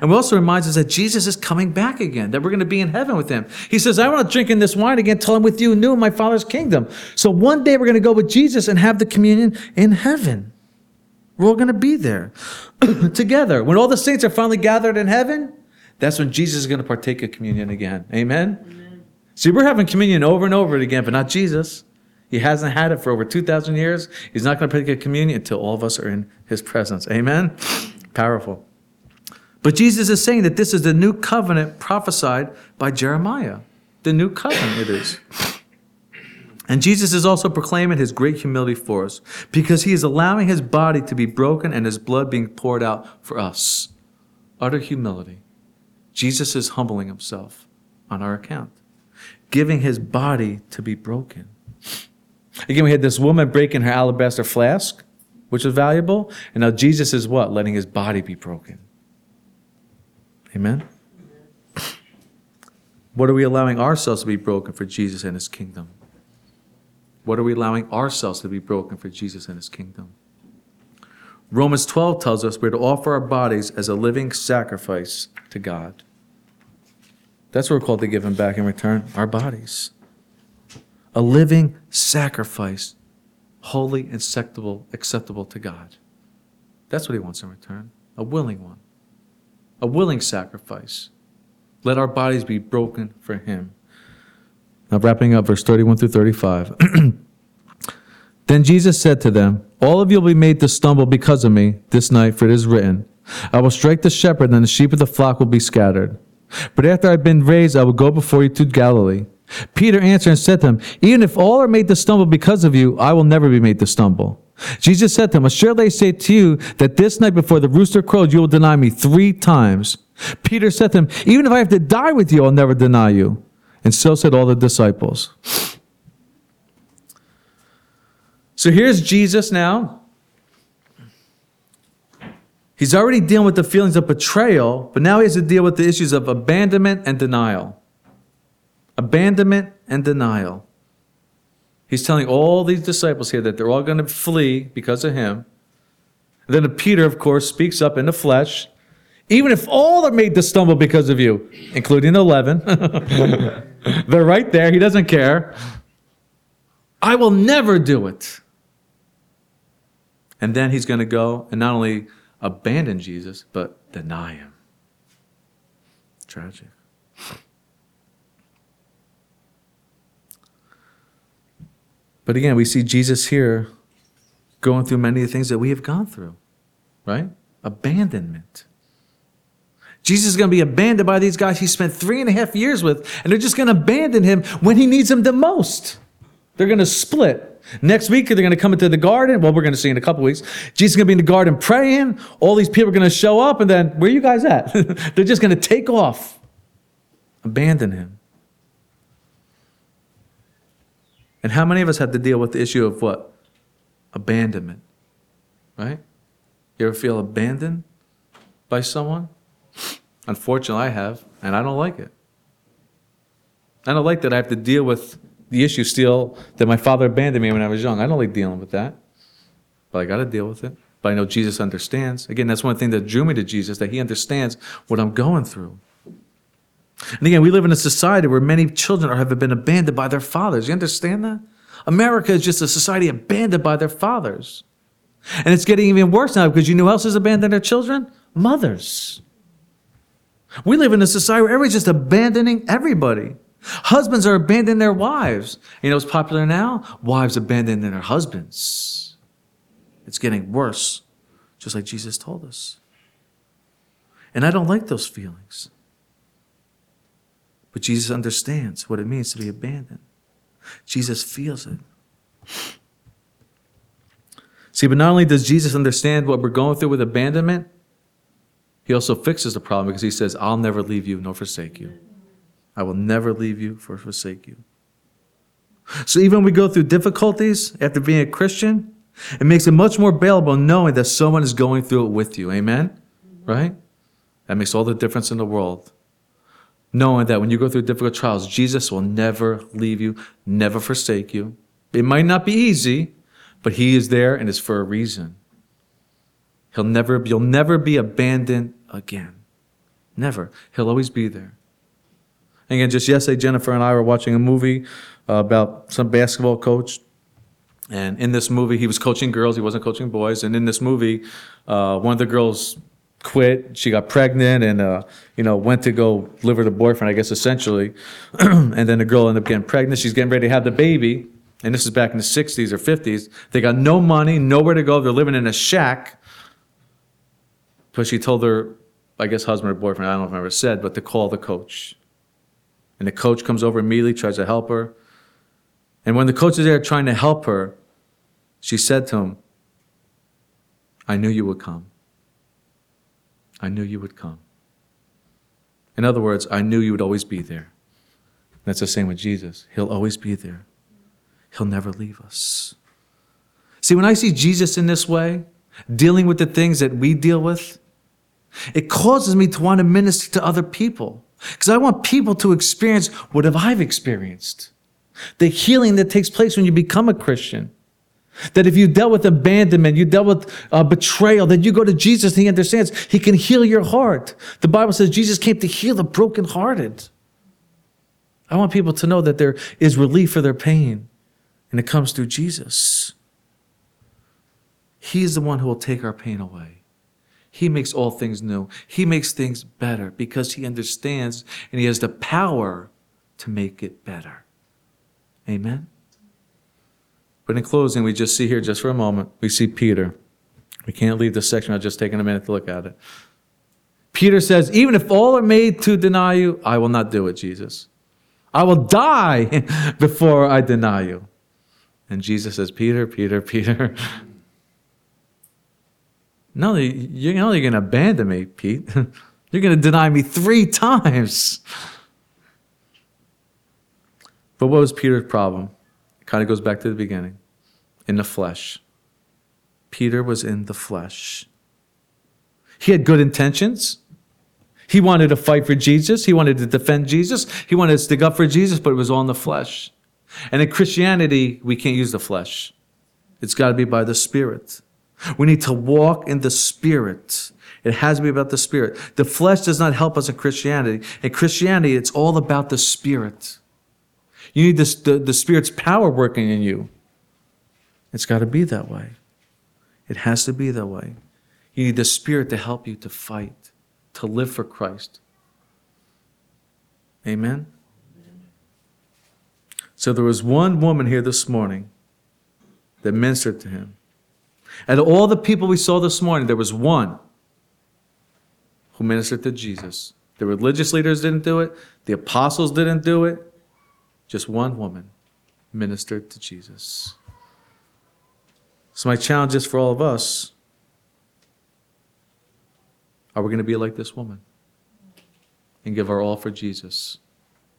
And it also reminds us that Jesus is coming back again, that we're going to be in heaven with him. He says, I want to drink in this wine again till I'm with you new in my Father's kingdom. So one day we're going to go with Jesus and have the communion in heaven. We're all going to be there together. When all the saints are finally gathered in heaven, that's when Jesus is going to partake of communion again. Amen? Amen. See, we're having communion over and over again, but not Jesus. He hasn't had it for over 2,000 years. He's not going to partake of communion until all of us are in his presence. Amen? Powerful. But Jesus is saying that this is the new covenant prophesied by Jeremiah. The new covenant it is. And Jesus is also proclaiming his great humility for us because he is allowing his body to be broken and his blood being poured out for us. Utter humility. Jesus is humbling himself on our account, giving his body to be broken. Again, we had this woman breaking her alabaster flask, which was valuable, and now Jesus is what? Letting his body be broken. Amen? What are we allowing ourselves to be broken for Jesus and his kingdom? What are we allowing ourselves to be broken for Jesus and his kingdom? Romans 12 tells us we're to offer our bodies as a living sacrifice to God. That's what we're called to give him back in return our bodies. A living sacrifice, holy and acceptable, acceptable to God. That's what he wants in return, a willing one a willing sacrifice. Let our bodies be broken for him. Now, wrapping up verse 31 through 35. then Jesus said to them, All of you will be made to stumble because of me this night, for it is written, I will strike the shepherd, and the sheep of the flock will be scattered. But after I've been raised, I will go before you to Galilee. Peter answered and said to him, Even if all are made to stumble because of you, I will never be made to stumble. Jesus said to him, Assuredly I say to you that this night before the rooster crows, you will deny me three times. Peter said to him, Even if I have to die with you, I'll never deny you. And so said all the disciples. So here's Jesus now. He's already dealing with the feelings of betrayal, but now he has to deal with the issues of abandonment and denial. Abandonment and denial. He's telling all these disciples here that they're all going to flee because of him. And then Peter, of course, speaks up in the flesh. Even if all are made to stumble because of you, including the 11, they're right there. He doesn't care. I will never do it. And then he's going to go and not only abandon Jesus, but deny him. Tragic. But again, we see Jesus here going through many of the things that we have gone through, right? Abandonment. Jesus is going to be abandoned by these guys he spent three and a half years with, and they're just going to abandon him when he needs them the most. They're going to split. Next week, they're going to come into the garden. Well, we're going to see in a couple weeks. Jesus is going to be in the garden praying. All these people are going to show up, and then where are you guys at? they're just going to take off, abandon him. And how many of us have to deal with the issue of what? Abandonment, right? You ever feel abandoned by someone? Unfortunately, I have, and I don't like it. I don't like that I have to deal with the issue still that my father abandoned me when I was young. I don't like dealing with that, but I got to deal with it. But I know Jesus understands. Again, that's one thing that drew me to Jesus, that he understands what I'm going through. And again, we live in a society where many children have been abandoned by their fathers. You understand that? America is just a society abandoned by their fathers. And it's getting even worse now because you know who else has abandoned their children? Mothers. We live in a society where everybody's just abandoning everybody. Husbands are abandoning their wives. You know what's popular now? Wives abandoning their husbands. It's getting worse, just like Jesus told us. And I don't like those feelings. But Jesus understands what it means to be abandoned. Jesus feels it. See, but not only does Jesus understand what we're going through with abandonment, he also fixes the problem because he says, I'll never leave you nor forsake you. I will never leave you or forsake you. So even when we go through difficulties after being a Christian, it makes it much more bearable knowing that someone is going through it with you. Amen? Right? That makes all the difference in the world. Knowing that when you go through difficult trials, Jesus will never leave you, never forsake you. It might not be easy, but He is there and it's for a reason. He'll never, you'll never be abandoned again. Never. He'll always be there. Again, just yesterday, Jennifer and I were watching a movie uh, about some basketball coach. And in this movie, he was coaching girls, he wasn't coaching boys. And in this movie, uh, one of the girls quit. She got pregnant and, uh, you know, went to go live with her boyfriend, I guess, essentially. and then the girl ended up getting pregnant. She's getting ready to have the baby. And this is back in the 60s or 50s. They got no money, nowhere to go. They're living in a shack. But she told her, I guess, husband or boyfriend, I don't know if I ever said, but to call the coach. And the coach comes over immediately, tries to help her. And when the coach is there trying to help her, she said to him, I knew you would come. I knew you would come. In other words, I knew you would always be there. That's the same with Jesus. He'll always be there. He'll never leave us. See, when I see Jesus in this way, dealing with the things that we deal with, it causes me to want to minister to other people. Because I want people to experience what have I've experienced. The healing that takes place when you become a Christian. That if you dealt with abandonment, you dealt with uh, betrayal, that you go to Jesus and he understands he can heal your heart. The Bible says Jesus came to heal the brokenhearted. I want people to know that there is relief for their pain and it comes through Jesus. He is the one who will take our pain away. He makes all things new. He makes things better because he understands and he has the power to make it better. Amen? But in closing, we just see here, just for a moment, we see Peter. We can't leave this section without just taking a minute to look at it. Peter says, Even if all are made to deny you, I will not do it, Jesus. I will die before I deny you. And Jesus says, Peter, Peter, Peter. No, you're not only going to abandon me, Pete. You're going to deny me three times. But what was Peter's problem? It kind of goes back to the beginning in the flesh. Peter was in the flesh. He had good intentions. He wanted to fight for Jesus. He wanted to defend Jesus. He wanted to stick up for Jesus, but it was all in the flesh. And in Christianity, we can't use the flesh. It's got to be by the Spirit. We need to walk in the Spirit. It has to be about the Spirit. The flesh does not help us in Christianity. In Christianity, it's all about the Spirit. You need the, the Spirit's power working in you. It's got to be that way. It has to be that way. You need the Spirit to help you to fight, to live for Christ. Amen? So there was one woman here this morning that ministered to him. And all the people we saw this morning, there was one who ministered to Jesus. The religious leaders didn't do it, the apostles didn't do it. Just one woman ministered to Jesus. So, my challenge is for all of us are we going to be like this woman and give our all for Jesus?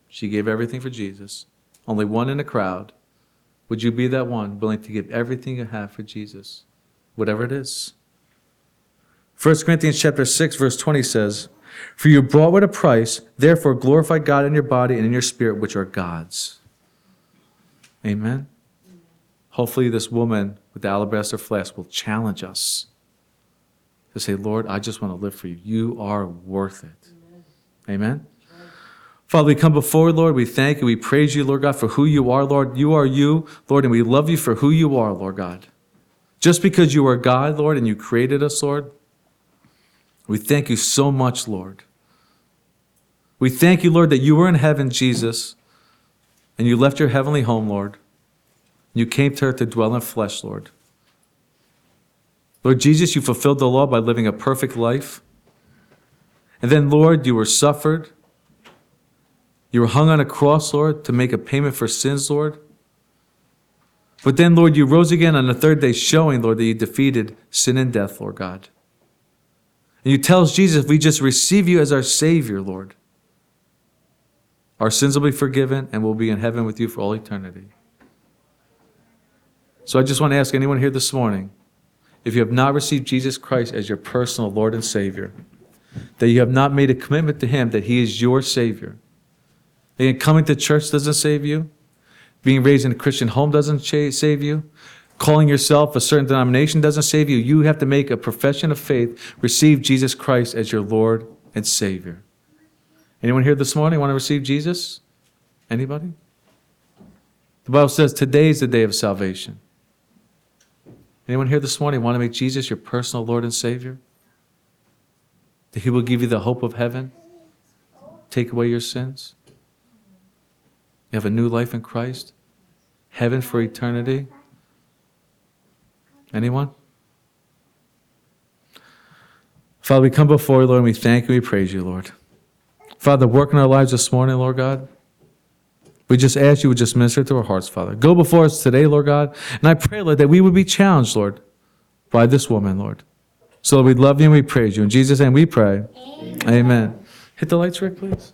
She gave everything for Jesus. Only one in a crowd. Would you be that one willing to give everything you have for Jesus? Whatever it is. 1 Corinthians chapter 6 verse 20 says, "For you bought with a price, therefore glorify God in your body and in your spirit which are God's." Amen. Hopefully this woman with the alabaster flask will challenge us to say, "Lord, I just want to live for you. You are worth it." Amen. Father, we come before, Lord. We thank you. We praise you, Lord God, for who you are, Lord. You are you, Lord, and we love you for who you are, Lord God. Just because you are God, Lord, and you created us, Lord, we thank you so much, Lord. We thank you, Lord, that you were in heaven, Jesus, and you left your heavenly home, Lord. You came to earth to dwell in flesh, Lord. Lord Jesus, you fulfilled the law by living a perfect life. And then, Lord, you were suffered. You were hung on a cross, Lord, to make a payment for sins, Lord. But then, Lord, you rose again on the third day, showing, Lord, that you defeated sin and death, Lord God. And you tell us, Jesus, we just receive you as our Savior, Lord, our sins will be forgiven and we'll be in heaven with you for all eternity. So I just want to ask anyone here this morning if you have not received Jesus Christ as your personal Lord and Savior, that you have not made a commitment to Him that He is your Savior. Again, coming to church doesn't save you. Being raised in a Christian home doesn't save you. Calling yourself a certain denomination doesn't save you. You have to make a profession of faith, receive Jesus Christ as your Lord and Savior. Anyone here this morning want to receive Jesus? Anybody? The Bible says today is the day of salvation. Anyone here this morning want to make Jesus your personal Lord and Savior? That He will give you the hope of heaven, take away your sins? You have a new life in Christ? Heaven for eternity? Anyone? Father, we come before you, Lord, and we thank you, we praise you, Lord. Father, work in our lives this morning, Lord God. We just ask you would just minister to our hearts, Father. Go before us today, Lord God. And I pray, Lord, that we would be challenged, Lord, by this woman, Lord. So that we love you and we praise you. In Jesus' name we pray. Amen. Hit the lights, Rick, please.